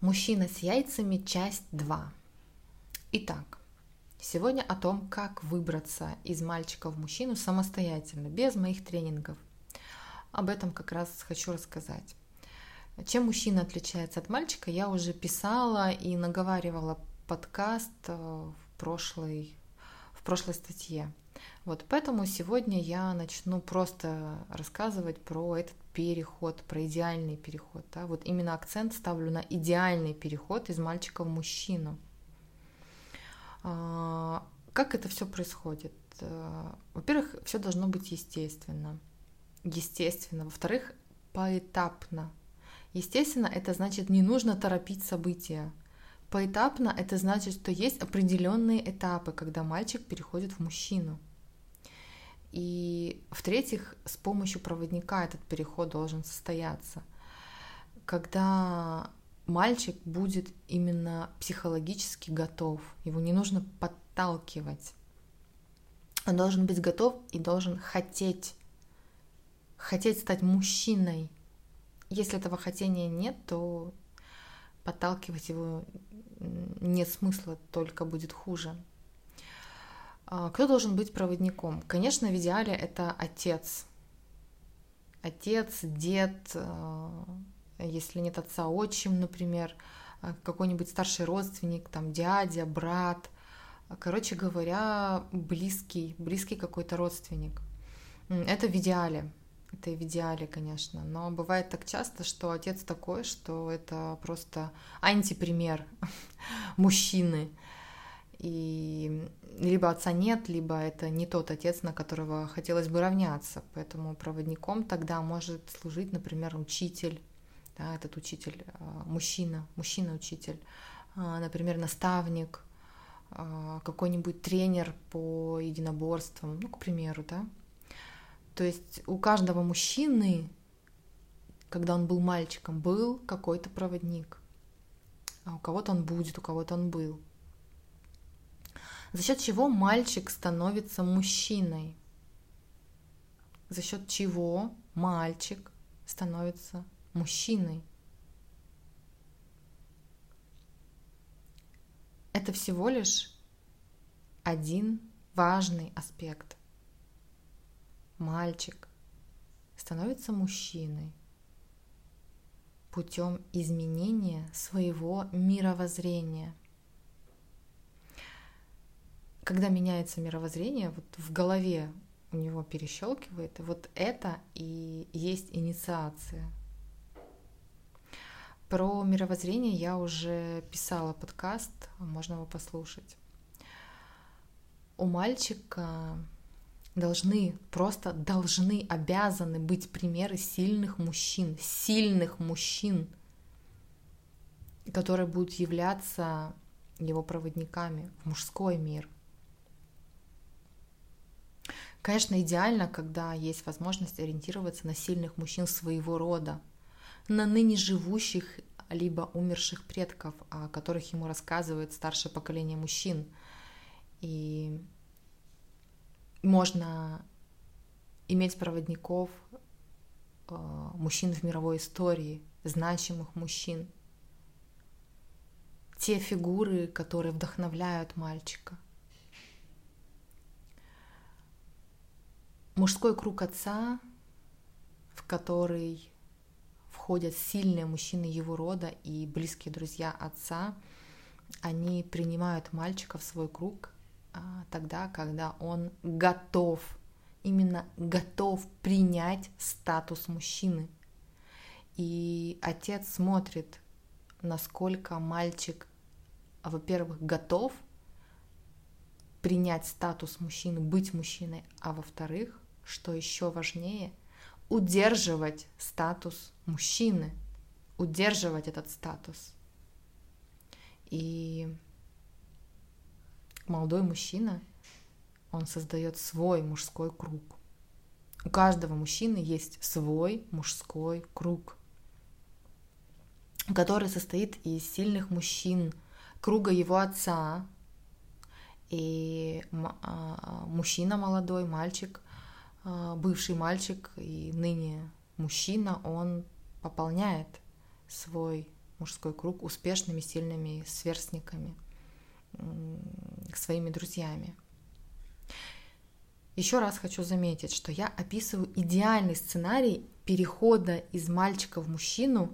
Мужчина с яйцами, часть 2. Итак, сегодня о том, как выбраться из мальчика в мужчину самостоятельно, без моих тренингов. Об этом как раз хочу рассказать. Чем мужчина отличается от мальчика, я уже писала и наговаривала подкаст э, в прошлой, в прошлой статье. Вот, поэтому сегодня я начну просто рассказывать про этот переход, про идеальный переход. Да? Вот именно акцент ставлю на идеальный переход из мальчика в мужчину. А, как это все происходит? Э, во-первых, все должно быть естественно. Естественно. Во-вторых, поэтапно. Естественно, это значит, не нужно торопить события. Поэтапно это значит, что есть определенные этапы, когда мальчик переходит в мужчину. И в-третьих, с помощью проводника этот переход должен состояться. Когда мальчик будет именно психологически готов, его не нужно подталкивать. Он должен быть готов и должен хотеть, хотеть стать мужчиной. Если этого хотения нет, то подталкивать его нет смысла, только будет хуже. А, кто должен быть проводником? Конечно, в идеале это отец. Отец, дед, а, если нет отца, отчим, например, а, какой-нибудь старший родственник, там дядя, брат. Короче говоря, близкий, близкий какой-то родственник. Это в идеале. Это в идеале, конечно. Но бывает так часто, что отец такой, что это просто антипример мужчины и либо отца нет, либо это не тот отец, на которого хотелось бы равняться. Поэтому проводником тогда может служить, например, учитель, да, этот учитель а, мужчина, мужчина-учитель, а, например, наставник, а, какой-нибудь тренер по единоборствам, ну, к примеру, да. То есть у каждого мужчины, когда он был мальчиком, был какой-то проводник. А у кого-то он будет, у кого-то он был за счет чего мальчик становится мужчиной, за счет чего мальчик становится мужчиной. Это всего лишь один важный аспект. Мальчик становится мужчиной путем изменения своего мировоззрения – когда меняется мировоззрение, вот в голове у него перещелкивает, вот это и есть инициация. Про мировоззрение я уже писала подкаст, можно его послушать. У мальчика должны, просто должны, обязаны быть примеры сильных мужчин, сильных мужчин, которые будут являться его проводниками в мужской мир – Конечно, идеально, когда есть возможность ориентироваться на сильных мужчин своего рода, на ныне живущих либо умерших предков, о которых ему рассказывает старшее поколение мужчин. И можно иметь проводников э, мужчин в мировой истории, значимых мужчин. Те фигуры, которые вдохновляют мальчика – мужской круг отца, в который входят сильные мужчины его рода и близкие друзья отца, они принимают мальчика в свой круг а, тогда, когда он готов, именно готов принять статус мужчины. И отец смотрит, насколько мальчик, во-первых, готов принять статус мужчины, быть мужчиной, а во-вторых, что еще важнее, удерживать статус мужчины, удерживать этот статус. И молодой мужчина, он создает свой мужской круг. У каждого мужчины есть свой мужской круг, который состоит из сильных мужчин, круга его отца, и а, мужчина молодой, мальчик, бывший мальчик и ныне мужчина, он пополняет свой мужской круг успешными, сильными сверстниками, своими друзьями. Еще раз хочу заметить, что я описываю идеальный сценарий перехода из мальчика в мужчину,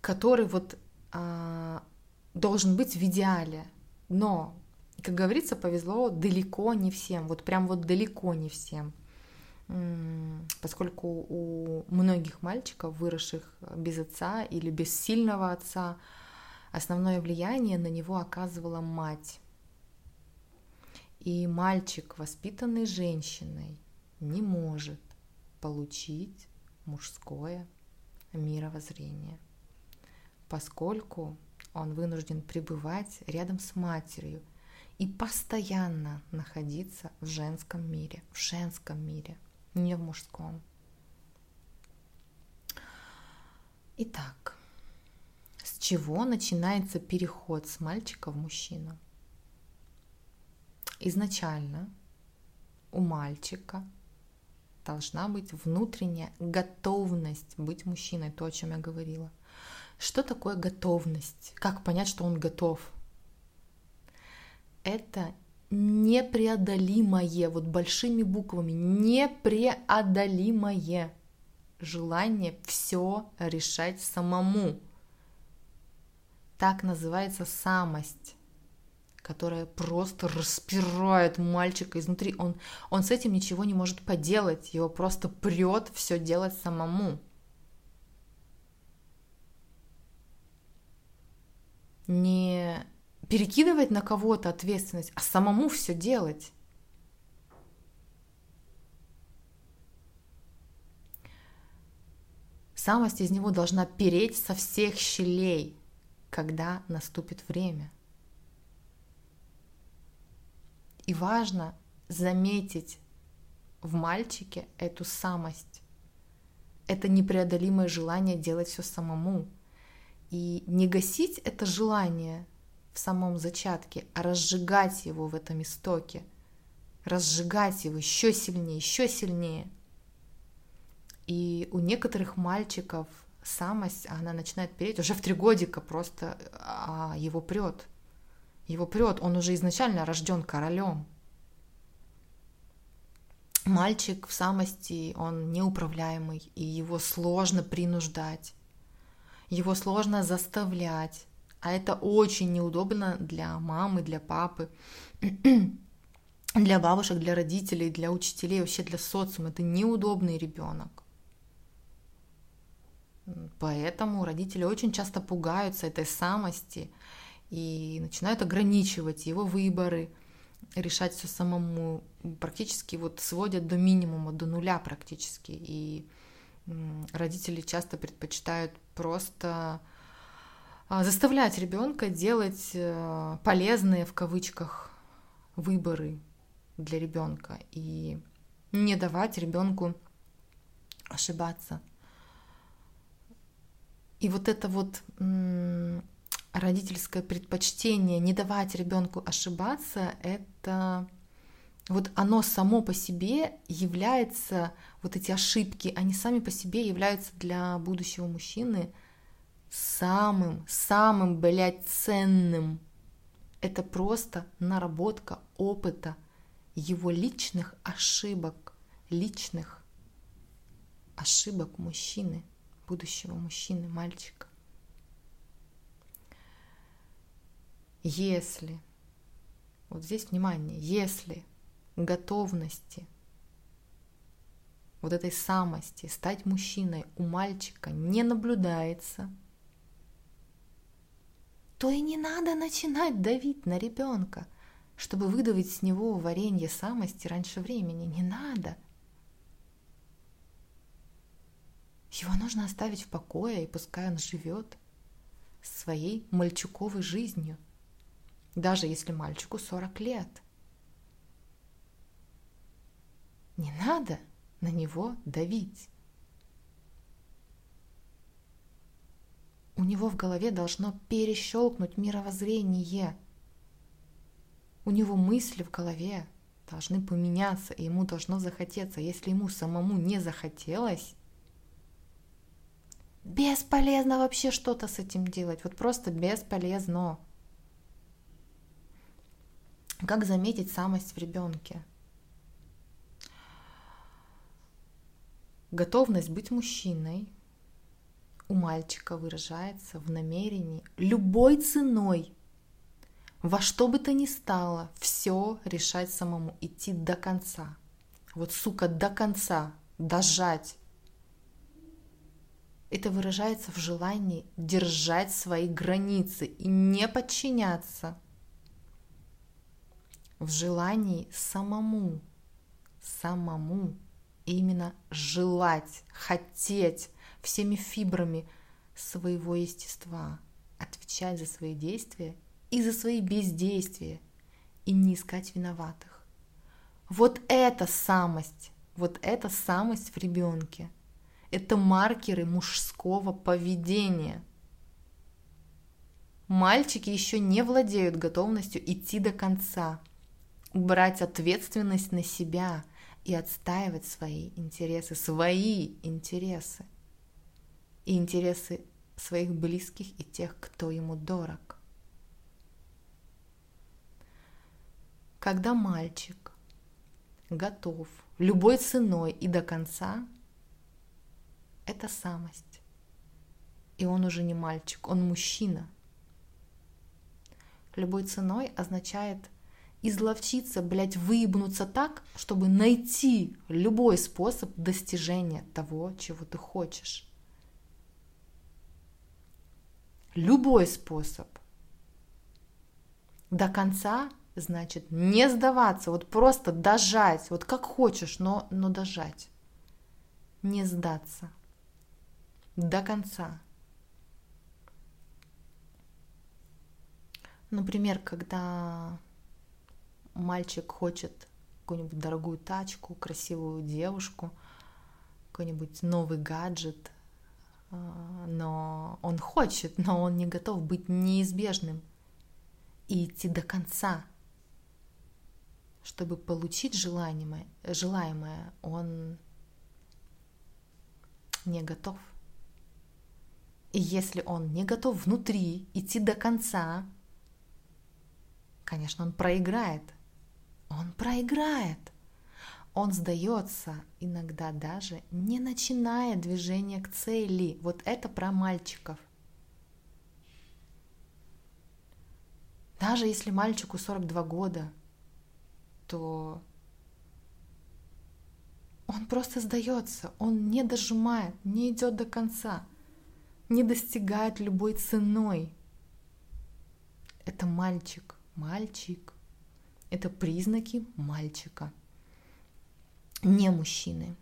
который вот а, должен быть в идеале. Но, как говорится, повезло далеко не всем, вот прям вот далеко не всем. Поскольку у многих мальчиков, выросших без отца или без сильного отца, основное влияние на него оказывала мать. И мальчик, воспитанный женщиной, не может получить мужское мировоззрение, поскольку он вынужден пребывать рядом с матерью и постоянно находиться в женском мире, в женском мире, не в мужском. Итак, с чего начинается переход с мальчика в мужчину? Изначально у мальчика должна быть внутренняя готовность быть мужчиной, то, о чем я говорила. Что такое готовность? Как понять, что он готов? Это непреодолимое, вот большими буквами, непреодолимое желание все решать самому. Так называется самость которая просто распирает мальчика изнутри. Он, он с этим ничего не может поделать, его просто прет все делать самому. Не перекидывать на кого-то ответственность, а самому все делать. Самость из него должна переть со всех щелей, когда наступит время – И важно заметить в мальчике эту самость, это непреодолимое желание делать все самому. И не гасить это желание в самом зачатке, а разжигать его в этом истоке, разжигать его еще сильнее, еще сильнее. И у некоторых мальчиков самость, она начинает переть уже в три годика просто, а его прет – его прет, он уже изначально рожден королем. Мальчик в самости, он неуправляемый, и его сложно принуждать, его сложно заставлять, а это очень неудобно для мамы, для папы, для бабушек, для родителей, для учителей, вообще для социума. Это неудобный ребенок. Поэтому родители очень часто пугаются этой самости и начинают ограничивать его выборы, решать все самому, практически вот сводят до минимума, до нуля практически. И родители часто предпочитают просто заставлять ребенка делать э, полезные в кавычках выборы для ребенка и не давать ребенку ошибаться. И вот это вот родительское предпочтение не давать ребенку ошибаться, это вот оно само по себе является, вот эти ошибки, они сами по себе являются для будущего мужчины самым, самым, блядь, ценным. Это просто наработка опыта его личных ошибок, личных ошибок мужчины, будущего мужчины, мальчика. Если, вот здесь внимание, если готовности, вот этой самости, стать мужчиной у мальчика не наблюдается, то и не надо начинать давить на ребенка, чтобы выдавить с него варенье самости раньше времени. Не надо. Его нужно оставить в покое, и пускай он живет своей мальчуковой жизнью – даже если мальчику 40 лет. Не надо на него давить. У него в голове должно перещелкнуть мировоззрение. У него мысли в голове должны поменяться, и ему должно захотеться. Если ему самому не захотелось, Бесполезно вообще что-то с этим делать. Вот просто бесполезно. Как заметить самость в ребенке? Готовность быть мужчиной у мальчика выражается в намерении любой ценой, во что бы то ни стало, все решать самому, идти до конца. Вот, сука, до конца, дожать. Это выражается в желании держать свои границы и не подчиняться. В желании самому, самому именно желать, хотеть всеми фибрами своего естества, отвечать за свои действия и за свои бездействия, и не искать виноватых. Вот это самость, вот это самость в ребенке. Это маркеры мужского поведения. Мальчики еще не владеют готовностью идти до конца, брать ответственность на себя – и отстаивать свои интересы, свои интересы и интересы своих близких и тех, кто ему дорог. Когда мальчик готов любой ценой и до конца, это самость. И он уже не мальчик, он мужчина. Любой ценой означает – изловчиться, блядь, выебнуться так, чтобы найти любой способ достижения того, чего ты хочешь. Любой способ. До конца значит не сдаваться, вот просто дожать, вот как хочешь, но, но дожать. Не сдаться. До конца. Например, когда мальчик хочет какую-нибудь дорогую тачку, красивую девушку, какой-нибудь новый гаджет, но он хочет, но он не готов быть неизбежным и идти до конца. Чтобы получить желаемое, желаемое он не готов. И если он не готов внутри идти до конца, конечно, он проиграет – он проиграет. Он сдается, иногда даже не начиная движение к цели. Вот это про мальчиков. Даже если мальчику 42 года, то он просто сдается, он не дожимает, не идет до конца, не достигает любой ценой. Это мальчик, мальчик. Это признаки мальчика, не мужчины.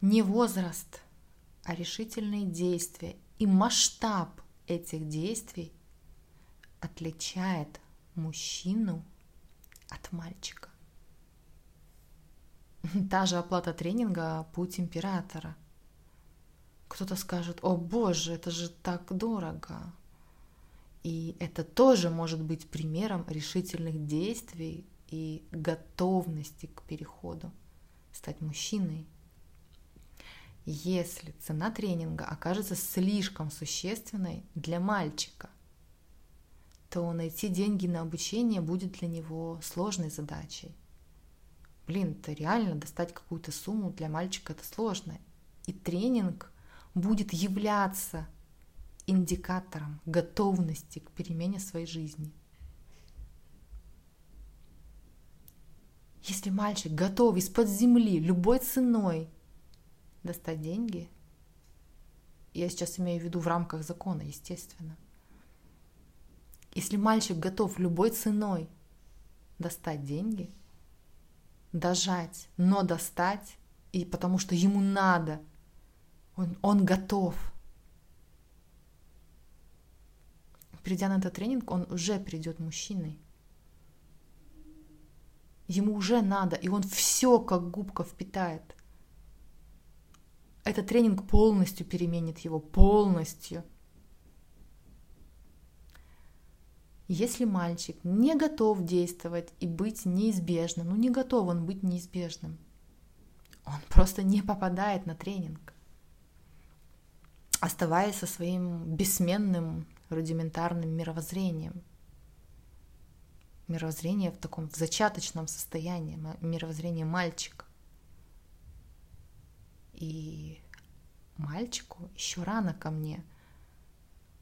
Не возраст, а решительные действия и масштаб этих действий отличает мужчину от мальчика. Та же оплата тренинга – путь императора. Кто-то скажет, о боже, это же так дорого. И это тоже может быть примером решительных действий и готовности к переходу, стать мужчиной. Если цена тренинга окажется слишком существенной для мальчика, то найти деньги на обучение будет для него сложной задачей. Блин, это реально достать какую-то сумму для мальчика это сложно. И тренинг будет являться индикатором готовности к перемене своей жизни. Если мальчик готов из-под земли любой ценой достать деньги, я сейчас имею в виду в рамках закона, естественно. Если мальчик готов любой ценой достать деньги, дожать, но достать, и потому что ему надо, он, он готов – придя на этот тренинг, он уже придет мужчиной. Ему уже надо, и он все как губка впитает. Этот тренинг полностью переменит его, полностью. Если мальчик не готов действовать и быть неизбежным, ну не готов он быть неизбежным, он просто не попадает на тренинг. оставаясь со своим бессменным рудиментарным мировоззрением. Мировоззрение в таком в зачаточном состоянии, мировоззрение мальчика. И мальчику еще рано ко мне,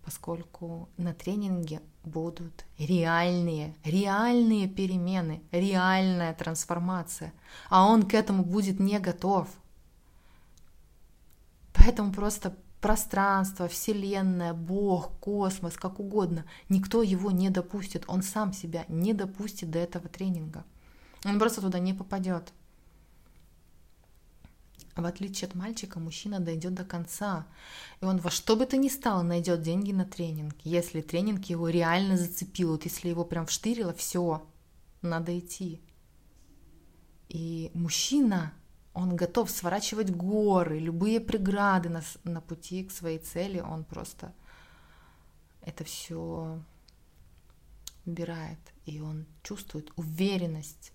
поскольку на тренинге будут реальные, реальные перемены, реальная трансформация, а он к этому будет не готов. Поэтому просто пространство, Вселенная, Бог, космос, как угодно, никто его не допустит, он сам себя не допустит до этого тренинга. Он просто туда не попадет. В отличие от мальчика, мужчина дойдет до конца. И он во что бы то ни стало найдет деньги на тренинг. Если тренинг его реально зацепил, вот если его прям вштырило, все, надо идти. И мужчина, он готов сворачивать горы, любые преграды на, на пути к своей цели, он просто это все убирает, и он чувствует уверенность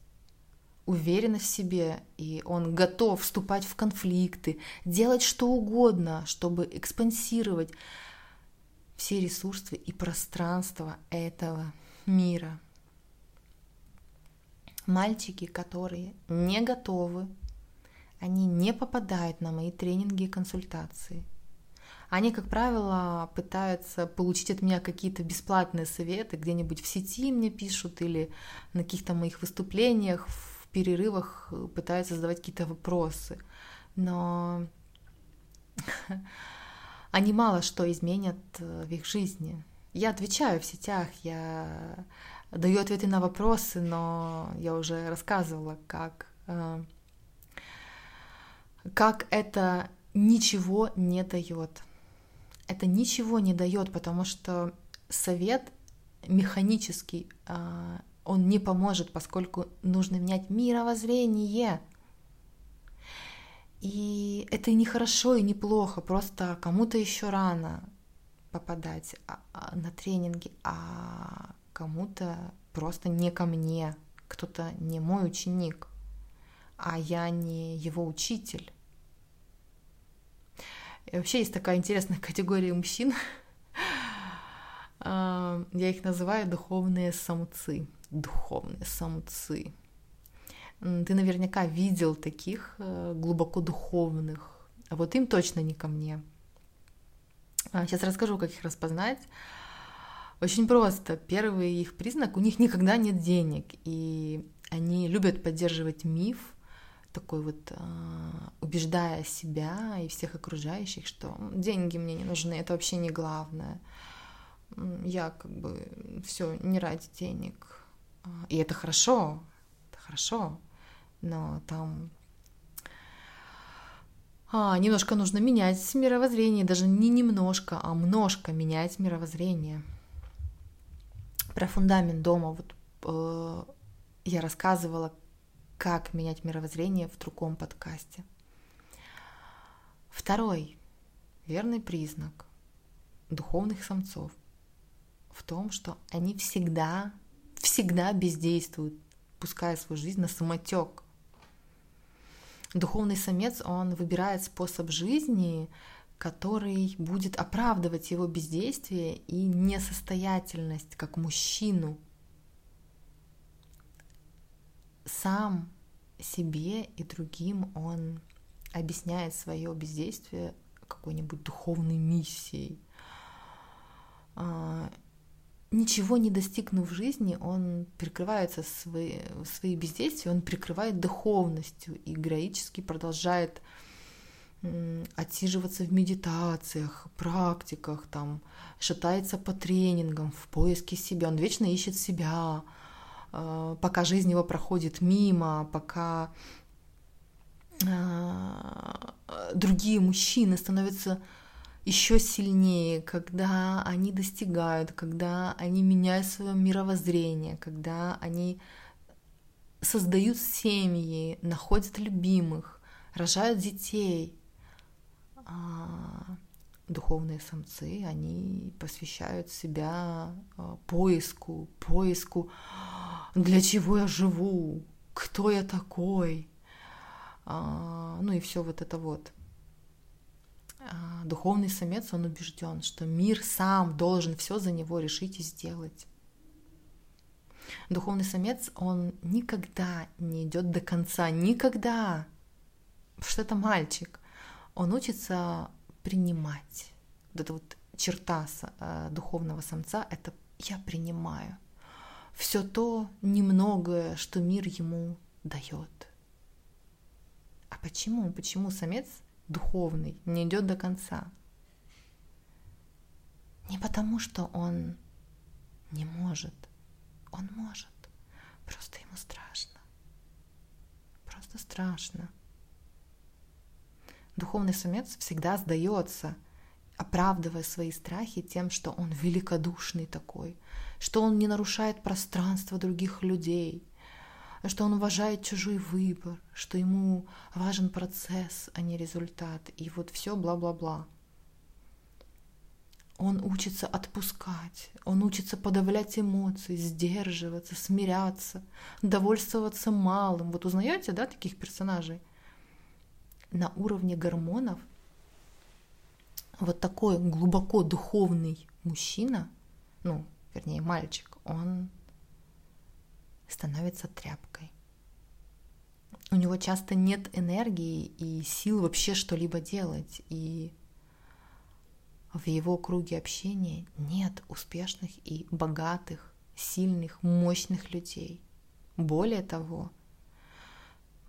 уверенность в себе, и он готов вступать в конфликты, делать что угодно, чтобы экспансировать все ресурсы и пространство этого мира. Мальчики, которые не готовы, они не попадают на мои тренинги и консультации. Они, как правило, пытаются получить от меня какие-то бесплатные советы, где-нибудь в сети мне пишут или на каких-то моих выступлениях, перерывах э, пытаются задавать какие-то вопросы, но они мало что изменят э, в их жизни. Я отвечаю в сетях, я даю ответы на вопросы, но я уже рассказывала, как, э, как это ничего не дает. Это ничего не дает, потому что совет механический он не поможет, поскольку нужно менять мировоззрение. И это не хорошо и не плохо, просто кому-то еще рано попадать а, а, на тренинги, а кому-то просто не ко мне, кто-то не мой ученик, а я не его учитель. И вообще есть такая интересная категория мужчин, а, я их называю духовные самцы духовные самцы. Ты наверняка видел таких э, глубоко духовных, а вот им точно не ко мне. Сейчас а, расскажу, как их распознать. Очень просто. Первый их признак, у них никогда нет денег, и они любят поддерживать миф, такой вот э, убеждая себя и всех окружающих, что деньги мне не нужны, это вообще не главное. Я как бы все не ради денег, и это хорошо, это хорошо, но там а, немножко нужно менять мировоззрение, даже не немножко, а множко менять мировоззрение. Про фундамент дома вот э, я рассказывала, как менять мировоззрение в другом подкасте. Второй верный признак духовных самцов в том, что они всегда всегда бездействует, пуская свою жизнь на самотек. Духовный самец, он выбирает способ жизни, который будет оправдывать его бездействие и несостоятельность как мужчину. Сам себе и другим он объясняет свое бездействие какой-нибудь духовной миссией. А, ничего не достигнув в жизни, он прикрывается свои, свои бездействия, он прикрывает духовностью и героически продолжает отсиживаться в медитациях, практиках, там, шатается по тренингам, в поиске себя, он вечно ищет себя, пока жизнь его проходит мимо, пока а, другие мужчины становятся еще сильнее, когда они достигают, когда они меняют свое мировоззрение, когда они создают семьи, находят любимых, рожают детей. А духовные самцы, они посвящают себя а, поиску, поиску, для чего я живу, кто я такой, а, ну и все вот это вот. а, духовный самец, он убежден, что мир сам должен все за него решить и сделать. Духовный самец, он никогда не идет до конца, никогда. Что это мальчик. Он учится принимать. Вот эта вот черта э, духовного самца — это я принимаю все то немногое, что мир ему дает. А почему? Почему самец духовный не идет до конца? Не потому, что он не может. Он может. Просто ему страшно. Просто страшно. Духовный самец всегда сдается, оправдывая свои страхи тем, что он великодушный такой, что он не нарушает пространство других людей, что он уважает чужой выбор, что ему важен процесс, а не результат, и вот все бла-бла-бла. Он учится отпускать, он учится подавлять эмоции, сдерживаться, смиряться, довольствоваться малым. Вот узнаете, да, таких персонажей? На уровне гормонов вот такой глубоко духовный мужчина, ну, вернее, мальчик, он становится тряпкой. У него часто нет энергии и сил вообще что-либо делать, и в его круге общения нет успешных и богатых, сильных, мощных людей. Более того,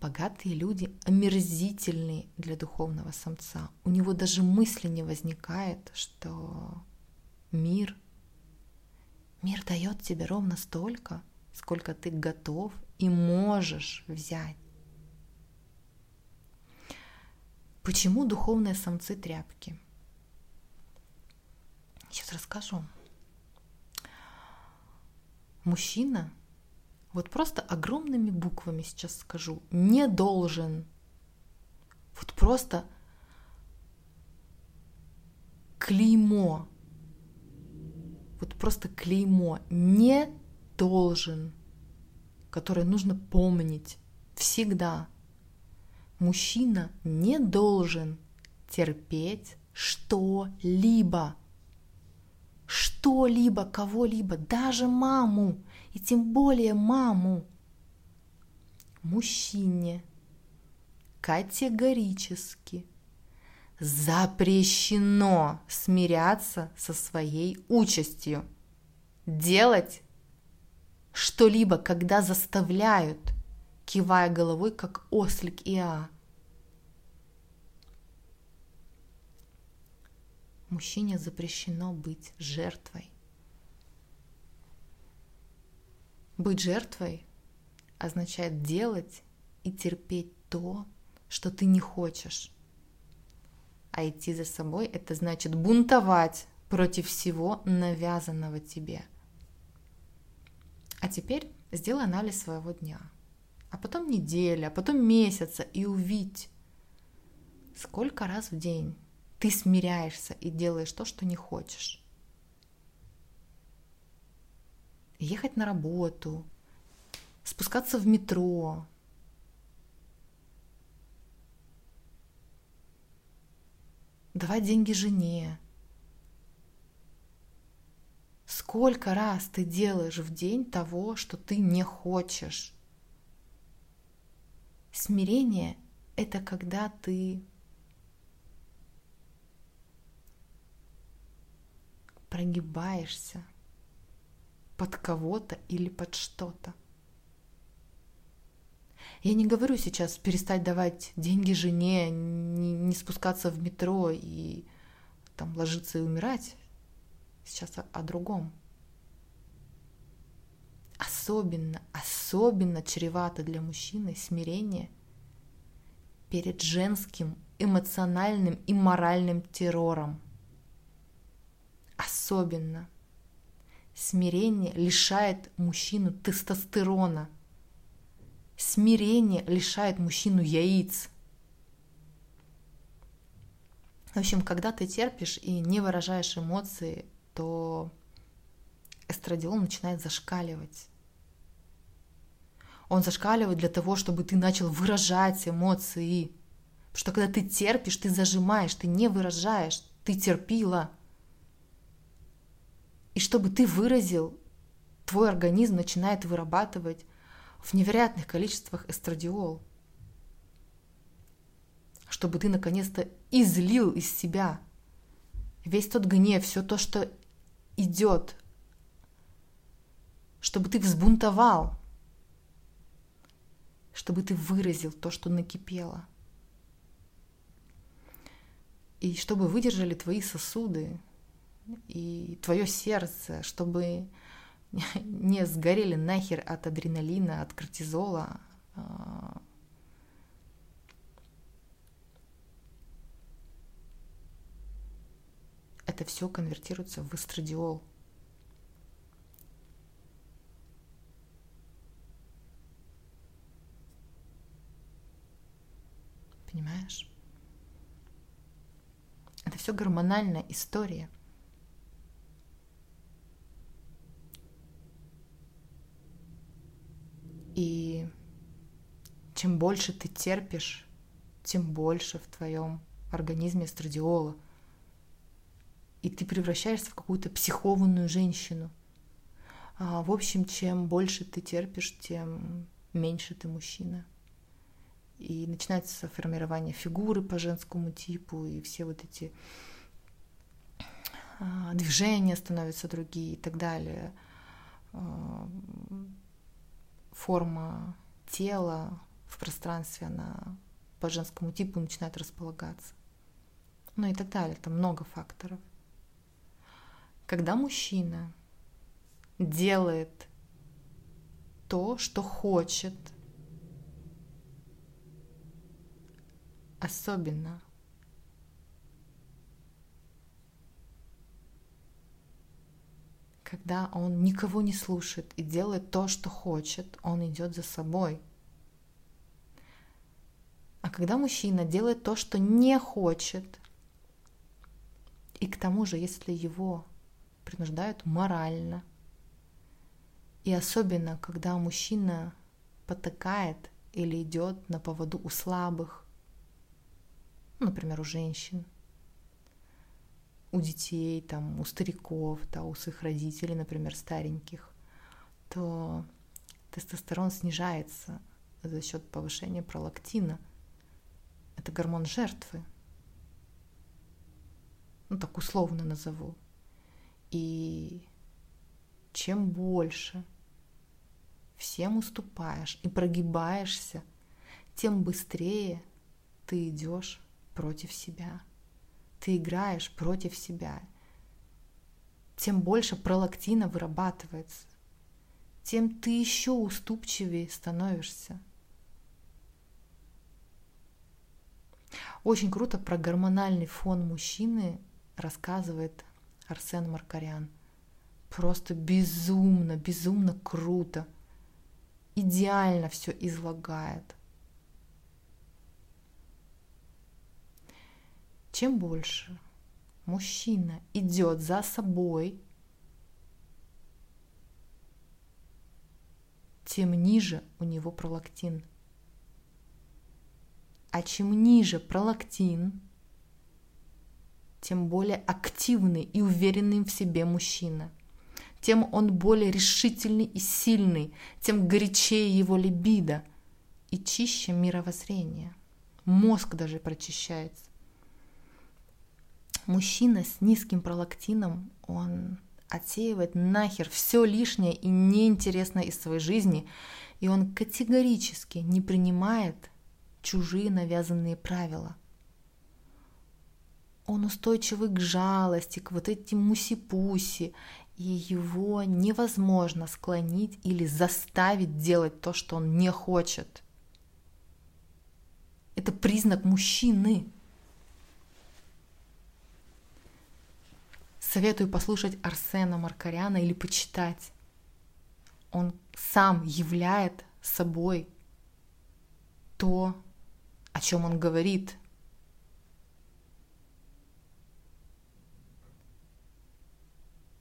богатые люди омерзительны для духовного самца. У него даже мысли не возникает, что мир, мир дает тебе ровно столько, сколько ты готов и можешь взять. Почему духовные самцы тряпки? Сейчас расскажу. Мужчина, вот просто огромными буквами сейчас скажу, не должен. Вот просто клеймо. Вот просто клеймо. Не должен. Которое нужно помнить всегда. Мужчина не должен терпеть что-либо что-либо, кого-либо, даже маму, и тем более маму. Мужчине категорически запрещено смиряться со своей участью. Делать что-либо, когда заставляют, кивая головой, как ослик Иа. мужчине запрещено быть жертвой. Быть жертвой означает делать и терпеть то, что ты не хочешь. А идти за собой – это значит бунтовать против всего навязанного тебе. А теперь сделай анализ своего дня, а потом недели, а потом месяца и увидь, сколько раз в день ты смиряешься и делаешь то, что не хочешь. Ехать на работу, спускаться в метро, давать деньги жене. Сколько раз ты делаешь в день того, что ты не хочешь? Смирение – это когда ты прогибаешься под кого-то или под что-то. Я не говорю сейчас перестать давать деньги жене, не, не спускаться в метро и там ложиться и умирать. Сейчас о, о другом. Особенно, особенно чревато для мужчины смирение перед женским эмоциональным и моральным террором особенно. Смирение лишает мужчину тестостерона. Смирение лишает мужчину яиц. В общем, когда ты терпишь и не выражаешь эмоции, то эстрадиол начинает зашкаливать. Он зашкаливает для того, чтобы ты начал выражать эмоции. Потому что когда ты терпишь, ты зажимаешь, ты не выражаешь, ты терпила. И чтобы ты выразил, твой организм начинает вырабатывать в невероятных количествах эстрадиол. Чтобы ты наконец-то излил из себя весь тот гнев, все то, что идет, чтобы ты взбунтовал, чтобы ты выразил то, что накипело. И чтобы выдержали твои сосуды и твое сердце, чтобы не сгорели нахер от адреналина, от кортизола. А. Это все конвертируется в эстрадиол. Понимаешь? Это все гормональная история. И чем больше ты терпишь, тем больше в твоем организме эстрадиола. И ты превращаешься в какую-то психованную женщину. А, в общем, чем больше ты терпишь, тем меньше ты мужчина. И начинается формирование фигуры по женскому типу, и все вот эти а, движения становятся другие и так далее. Форма тела в пространстве, она по женскому типу начинает располагаться. Ну и так далее, там много факторов. Когда мужчина делает то, что хочет, особенно когда он никого не слушает и делает то, что хочет, он идет за собой. А когда мужчина делает то, что не хочет, и к тому же, если его принуждают морально, и особенно, когда мужчина потакает или идет на поводу у слабых, например, у женщин, у детей, там, у стариков, да, у своих родителей, например, стареньких, то тестостерон снижается за счет повышения пролактина. Это гормон жертвы. Ну, так условно назову. И чем больше всем уступаешь и прогибаешься, тем быстрее ты идешь против себя ты играешь против себя, тем больше пролактина вырабатывается, тем ты еще уступчивее становишься. Очень круто про гормональный фон мужчины рассказывает Арсен Маркарян. Просто безумно, безумно круто. Идеально все излагает. Чем больше мужчина идет за собой, тем ниже у него пролактин. А чем ниже пролактин, тем более активный и уверенный в себе мужчина. Тем он более решительный и сильный, тем горячее его либидо и чище мировоззрение. Мозг даже прочищается мужчина с низким пролактином, он отсеивает нахер все лишнее и неинтересное из своей жизни, и он категорически не принимает чужие навязанные правила. Он устойчивый к жалости, к вот этим муси-пуси, и его невозможно склонить или заставить делать то, что он не хочет. Это признак мужчины. Советую послушать Арсена Маркаряна или почитать. Он сам являет собой то, о чем он говорит.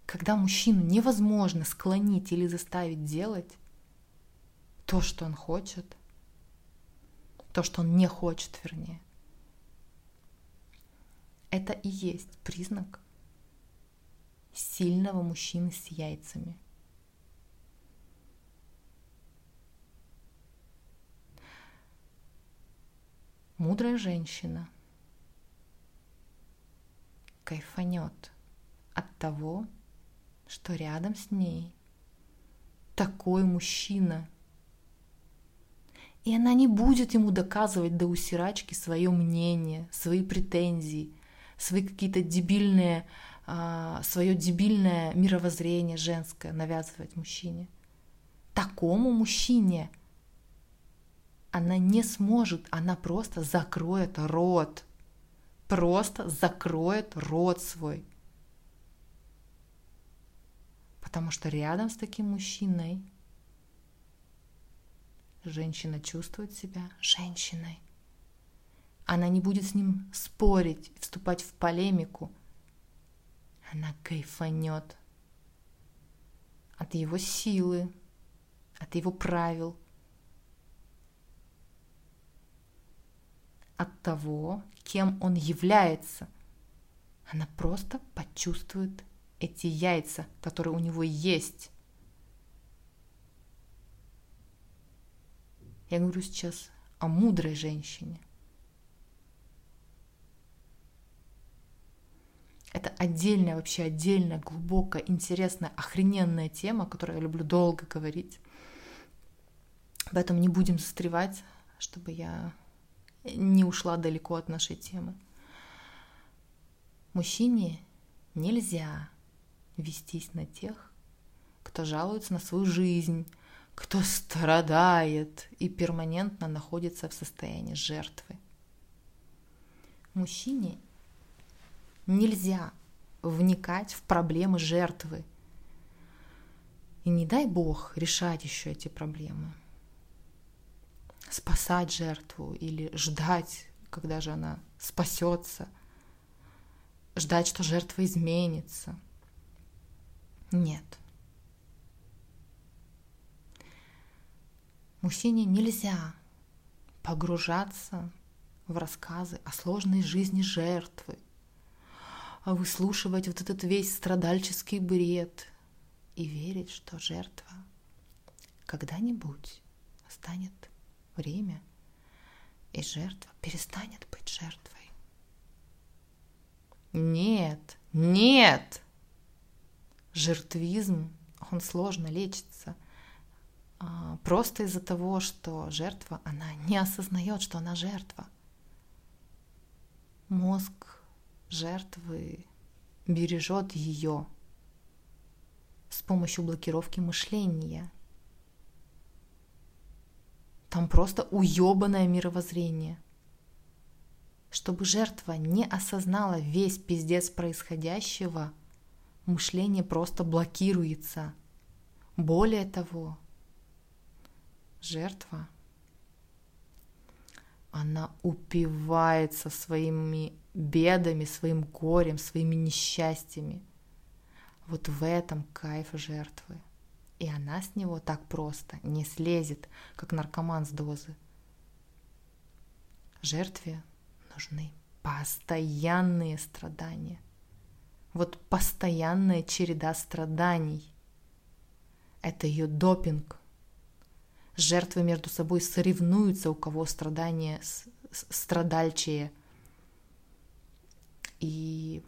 Когда мужчину невозможно склонить или заставить делать то, что он хочет, то, что он не хочет, вернее, это и есть признак сильного мужчины с яйцами. Мудрая женщина кайфанет от того, что рядом с ней такой мужчина. И она не будет ему доказывать до усирачки свое мнение, свои претензии, свои какие-то дебильные, свое дебильное мировоззрение женское навязывать мужчине. Такому мужчине она не сможет, она просто закроет рот. Просто закроет рот свой. Потому что рядом с таким мужчиной женщина чувствует себя женщиной. Она не будет с ним спорить, вступать в полемику. Она кайфанет от его силы, от его правил, от того, кем он является. Она просто почувствует эти яйца, которые у него есть. Я говорю сейчас о мудрой женщине. Это отдельная, вообще отдельная, глубокая, интересная, охрененная тема, о которой я люблю долго говорить. Об этом не будем застревать, чтобы я не ушла далеко от нашей темы. Мужчине нельзя вестись на тех, кто жалуется на свою жизнь, кто страдает и перманентно находится в состоянии жертвы. Мужчине нельзя вникать в проблемы жертвы. И не дай бог решать еще эти проблемы. Спасать жертву или ждать, когда же она спасется. Ждать, что жертва изменится – нет. Мужчине нельзя погружаться в рассказы о сложной жизни жертвы, а выслушивать вот этот весь страдальческий бред и верить, что жертва когда-нибудь станет время, и жертва перестанет быть жертвой. Нет, нет! жертвизм, он сложно лечится. А, просто из-за того, что жертва, она не осознает, что она жертва. Мозг жертвы бережет ее с помощью блокировки мышления. Там просто уебанное мировоззрение. Чтобы жертва не осознала весь пиздец происходящего – мышление просто блокируется. Более того, жертва, она упивается своими бедами, своим горем, своими несчастьями. Вот в этом кайф жертвы. И она с него так просто не слезет, как наркоман с дозы. Жертве нужны постоянные страдания – вот постоянная череда страданий. Это ее допинг. Жертвы между собой соревнуются, у кого страдания страдальчие. И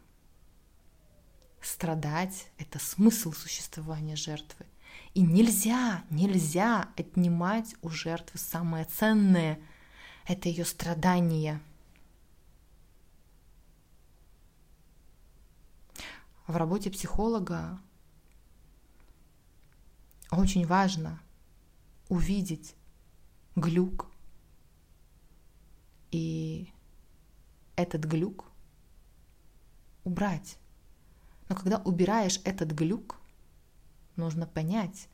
страдать – это смысл существования жертвы. И нельзя, нельзя отнимать у жертвы самое ценное – это ее страдания – в работе психолога очень важно увидеть глюк и этот глюк убрать. Но когда убираешь этот глюк, нужно понять,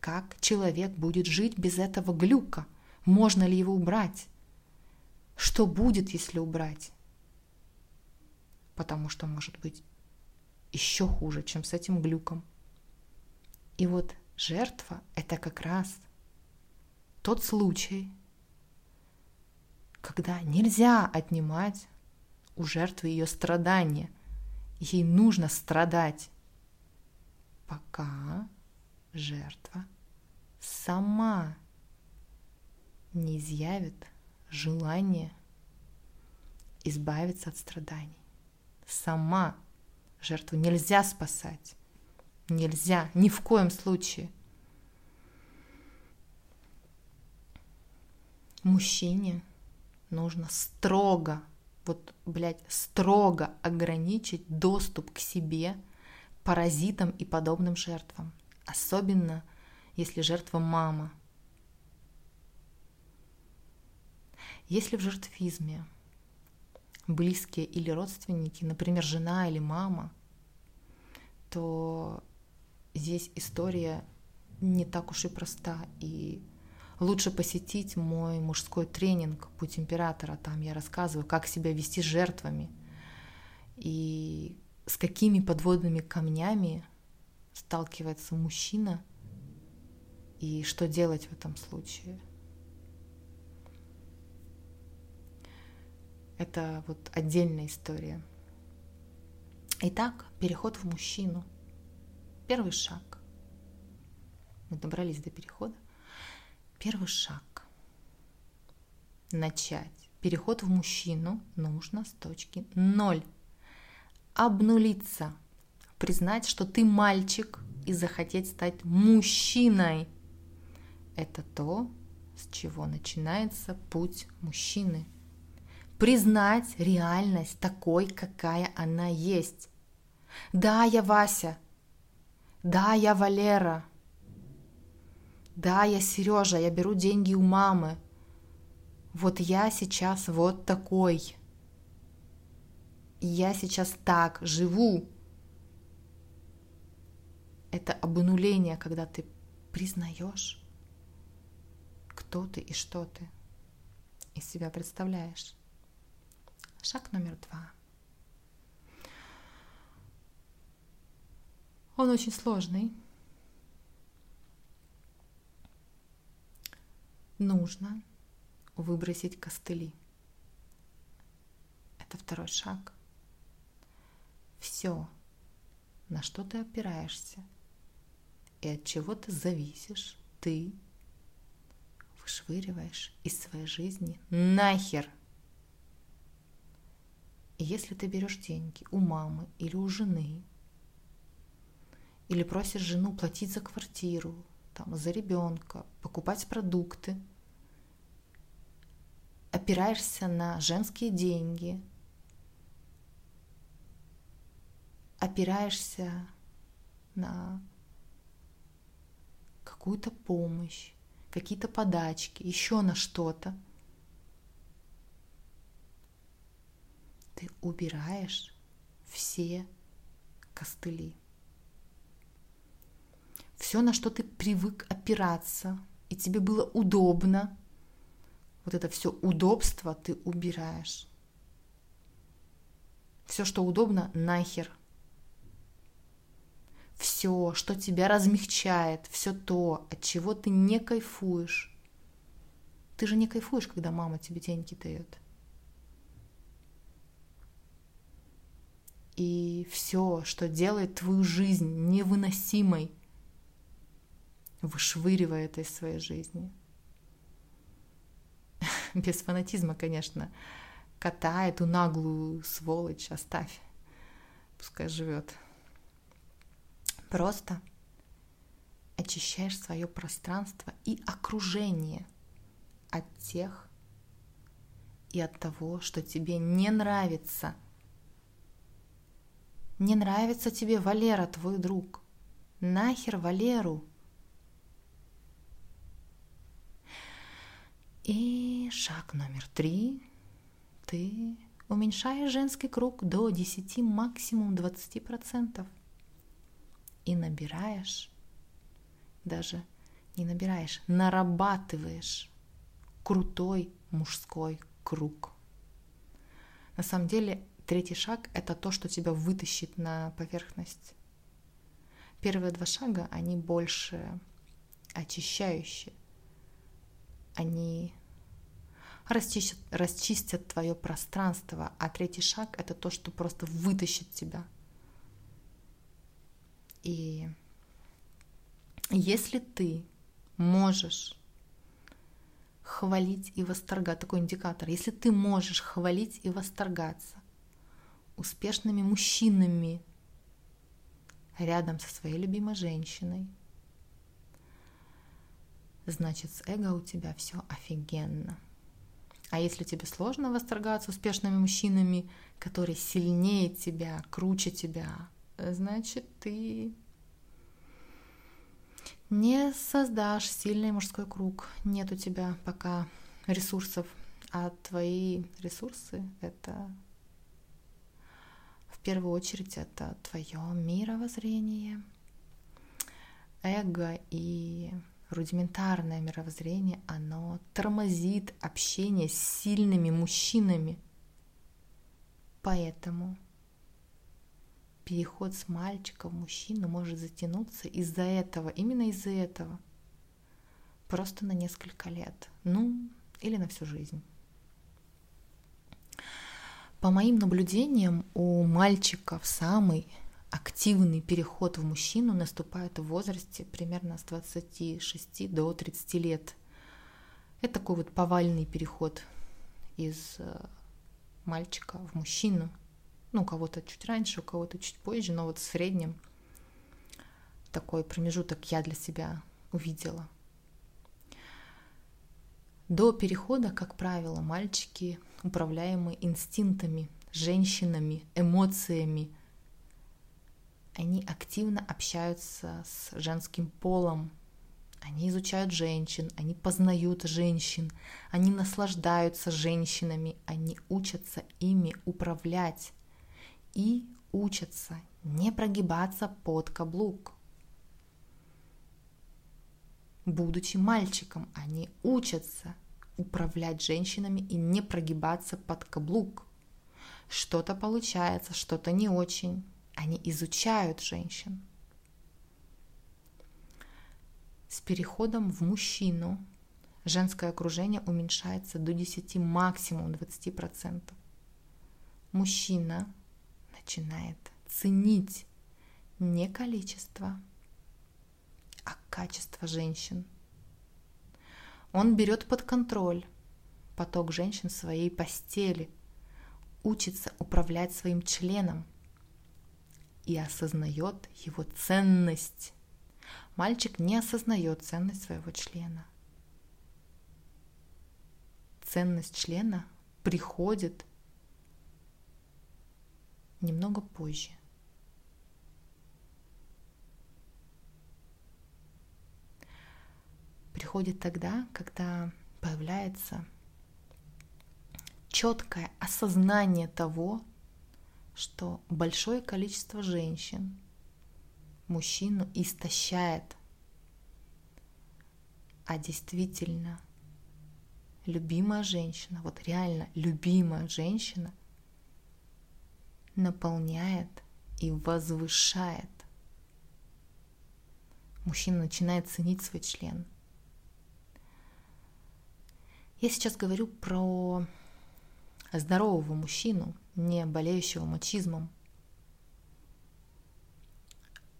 как человек будет жить без этого глюка. Можно ли его убрать? Что будет, если убрать? Потому что, может быть, еще хуже, чем с этим глюком. И вот жертва – это как раз тот случай, когда нельзя отнимать у жертвы ее страдания. Ей нужно страдать, пока жертва сама не изъявит желание избавиться от страданий. Сама жертву нельзя спасать. Нельзя, ни в коем случае. Мужчине нужно строго, вот, блядь, строго ограничить доступ к себе паразитам и подобным жертвам. Особенно, если жертва мама. Если в жертвизме близкие или родственники, например, жена или мама, то здесь история не так уж и проста. И лучше посетить мой мужской тренинг «Путь императора». Там я рассказываю, как себя вести жертвами и с какими подводными камнями сталкивается мужчина и что делать в этом случае. Это вот отдельная история. Итак, переход в мужчину. Первый шаг. Мы добрались до перехода. Первый шаг. Начать. Переход в мужчину нужно с точки ноль. Обнулиться. Признать, что ты мальчик и захотеть стать мужчиной. Это то, с чего начинается путь мужчины – признать реальность такой, какая она есть. Да, я Вася. Да, я Валера. Да, я Сережа, я беру деньги у мамы. Вот я сейчас вот такой. Я сейчас так живу. Это обнуление, когда ты признаешь, кто ты и что ты из себя представляешь. Шаг номер два. Он очень сложный. Нужно выбросить костыли. Это второй шаг. Все, на что ты опираешься и от чего ты зависишь, ты вышвыриваешь из своей жизни нахер – и если ты берешь деньги у мамы или у жены, или просишь жену платить за квартиру, там, за ребенка, покупать продукты, опираешься на женские деньги, опираешься на какую-то помощь, какие-то подачки, еще на что-то – ты убираешь все костыли. Все, на что ты привык опираться, и тебе было удобно, вот это все удобство ты убираешь. Все, что удобно, нахер. Все, что тебя размягчает, все то, от чего ты не кайфуешь. Ты же не кайфуешь, когда мама тебе деньги дает. и все, что делает твою жизнь невыносимой, вышвыривая это из своей жизни. Без фанатизма, конечно. Кота, эту наглую сволочь оставь. Пускай живет. Просто очищаешь свое пространство и окружение от тех и от того, что тебе не нравится – не нравится тебе Валера, твой друг. Нахер Валеру. И шаг номер три. Ты уменьшаешь женский круг до 10, максимум 20%. И набираешь, даже не набираешь, нарабатываешь крутой мужской круг. На самом деле Третий шаг — это то, что тебя вытащит на поверхность. Первые два шага, они больше очищающие. Они расчистят, расчистят твое пространство, а третий шаг это то, что просто вытащит тебя. И если ты можешь хвалить и восторгать, такой индикатор, если ты можешь хвалить и восторгаться успешными мужчинами рядом со своей любимой женщиной, значит с эго у тебя все офигенно. А если тебе сложно восторгаться успешными мужчинами, которые сильнее тебя, круче тебя, значит ты не создашь сильный мужской круг. Нет у тебя пока ресурсов, а твои ресурсы — это в первую очередь это твое мировоззрение, эго и рудиментарное мировоззрение, оно тормозит общение с сильными мужчинами. Поэтому переход с мальчика в мужчину может затянуться из-за этого, именно из-за этого. Просто на несколько лет. Ну, или на всю жизнь. По моим наблюдениям, у мальчиков самый активный переход в мужчину наступает в возрасте примерно с 26 до 30 лет. Это такой вот повальный переход из э, мальчика в мужчину. Ну, у кого-то чуть раньше, у кого-то чуть позже, но вот в среднем такой промежуток я для себя увидела. До перехода, как правило, мальчики управляемы инстинктами, женщинами, эмоциями – они активно общаются с женским полом, они изучают женщин, они познают женщин, они наслаждаются женщинами, они учатся ими управлять и учатся не прогибаться под каблук. Будучи мальчиком, они учатся управлять женщинами и не прогибаться под каблук. Что-то получается, что-то не очень. Они изучают женщин. С переходом в мужчину женское окружение уменьшается до 10, максимум 20%. Мужчина начинает ценить не количество, а качество женщин. Он берет под контроль поток женщин в своей постели, учится управлять своим членом, и осознает его ценность. Мальчик не осознает ценность своего члена. Ценность члена приходит немного позже. Приходит тогда, когда появляется четкое осознание того, что большое количество женщин мужчину истощает, а действительно любимая женщина, вот реально любимая женщина наполняет и возвышает. Мужчина начинает ценить свой член. Я сейчас говорю про здорового мужчину, не болеющего мачизмом.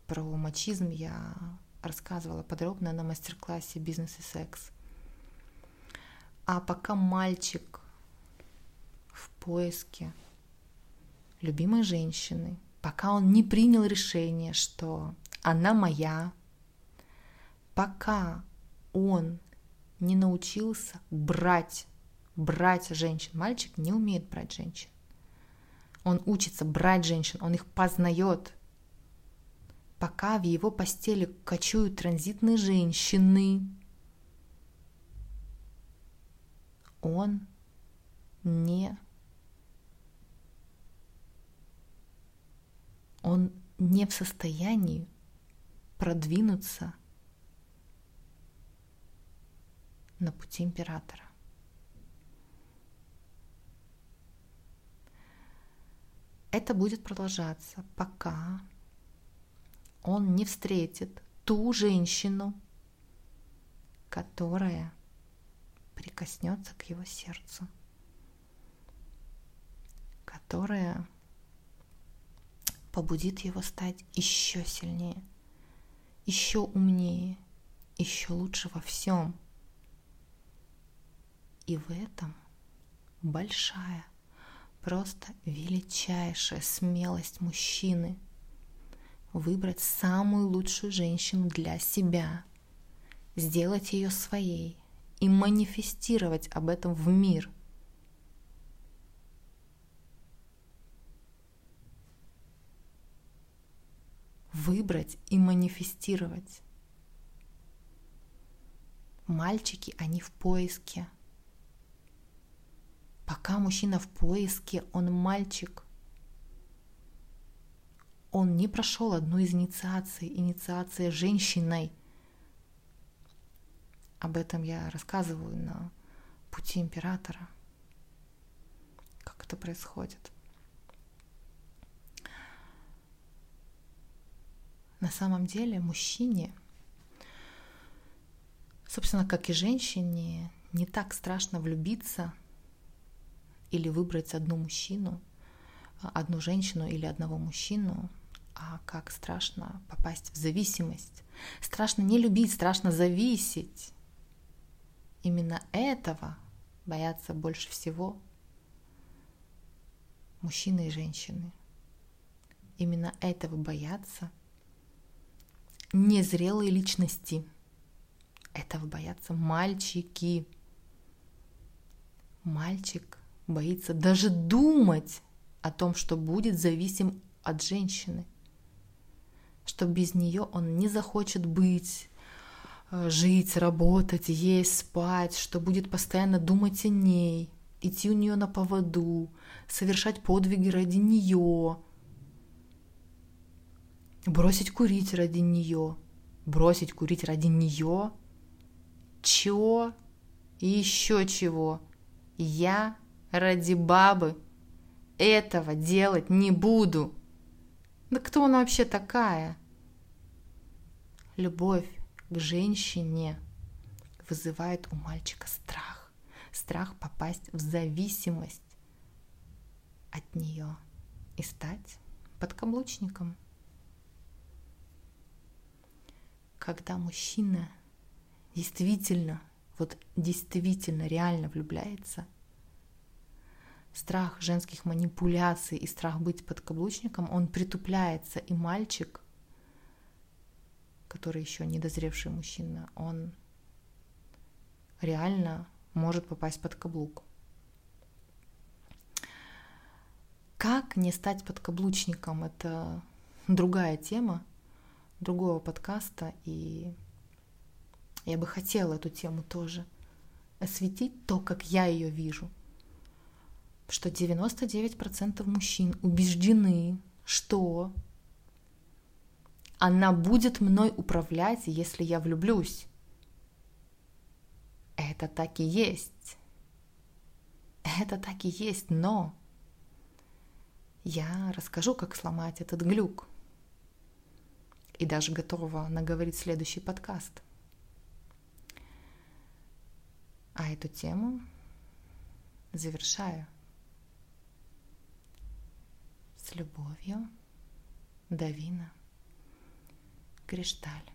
Про мачизм я рассказывала подробно на мастер-классе «Бизнес и секс». А пока мальчик в поиске любимой женщины, пока он не принял решение, что она моя, пока он не научился брать, брать женщин, мальчик не умеет брать женщин, он учится брать женщин, он их познает. Пока в его постели кочуют транзитные женщины, он не он не в состоянии продвинуться на пути императора. Это будет продолжаться, пока он не встретит ту женщину, которая прикоснется к его сердцу, которое побудит его стать еще сильнее, еще умнее, еще лучше во всем. И в этом большая, просто величайшая смелость мужчины выбрать самую лучшую женщину для себя, сделать ее своей и манифестировать об этом в мир – выбрать и манифестировать. Мальчики, они в поиске. Пока мужчина в поиске, он мальчик. Он не прошел одну из инициаций, инициация женщиной. Об этом я рассказываю на пути императора. Как это происходит. На самом деле мужчине, собственно, как и женщине, не так страшно влюбиться или выбрать одну мужчину, одну женщину или одного мужчину, а как страшно попасть в зависимость. Страшно не любить, страшно зависеть. Именно этого боятся больше всего мужчины и женщины. Именно этого боятся – незрелые личности. Этого боятся мальчики. Мальчик боится даже думать о том, что будет зависим от женщины, что без нее он не захочет быть, э, жить, работать, есть, спать, что будет постоянно думать о ней, идти у нее на поводу, совершать подвиги ради нее, Бросить курить ради нее. Бросить курить ради нее. Чего? И еще чего? Я ради бабы этого делать не буду. Да кто она вообще такая? Любовь к женщине вызывает у мальчика страх. Страх попасть в зависимость от нее и стать подкаблучником. когда мужчина действительно, вот действительно реально влюбляется, страх женских манипуляций и страх быть подкаблучником, он притупляется, и мальчик, который еще недозревший мужчина, он реально может попасть под каблук. Как не стать подкаблучником? Это другая тема другого подкаста, и я бы хотела эту тему тоже осветить, то, как я ее вижу. Что 99% мужчин убеждены, что она будет мной управлять, если я влюблюсь. Это так и есть. Это так и есть, но я расскажу, как сломать этот глюк и даже готова наговорить следующий подкаст. А эту тему завершаю любовью Давина Кришталь.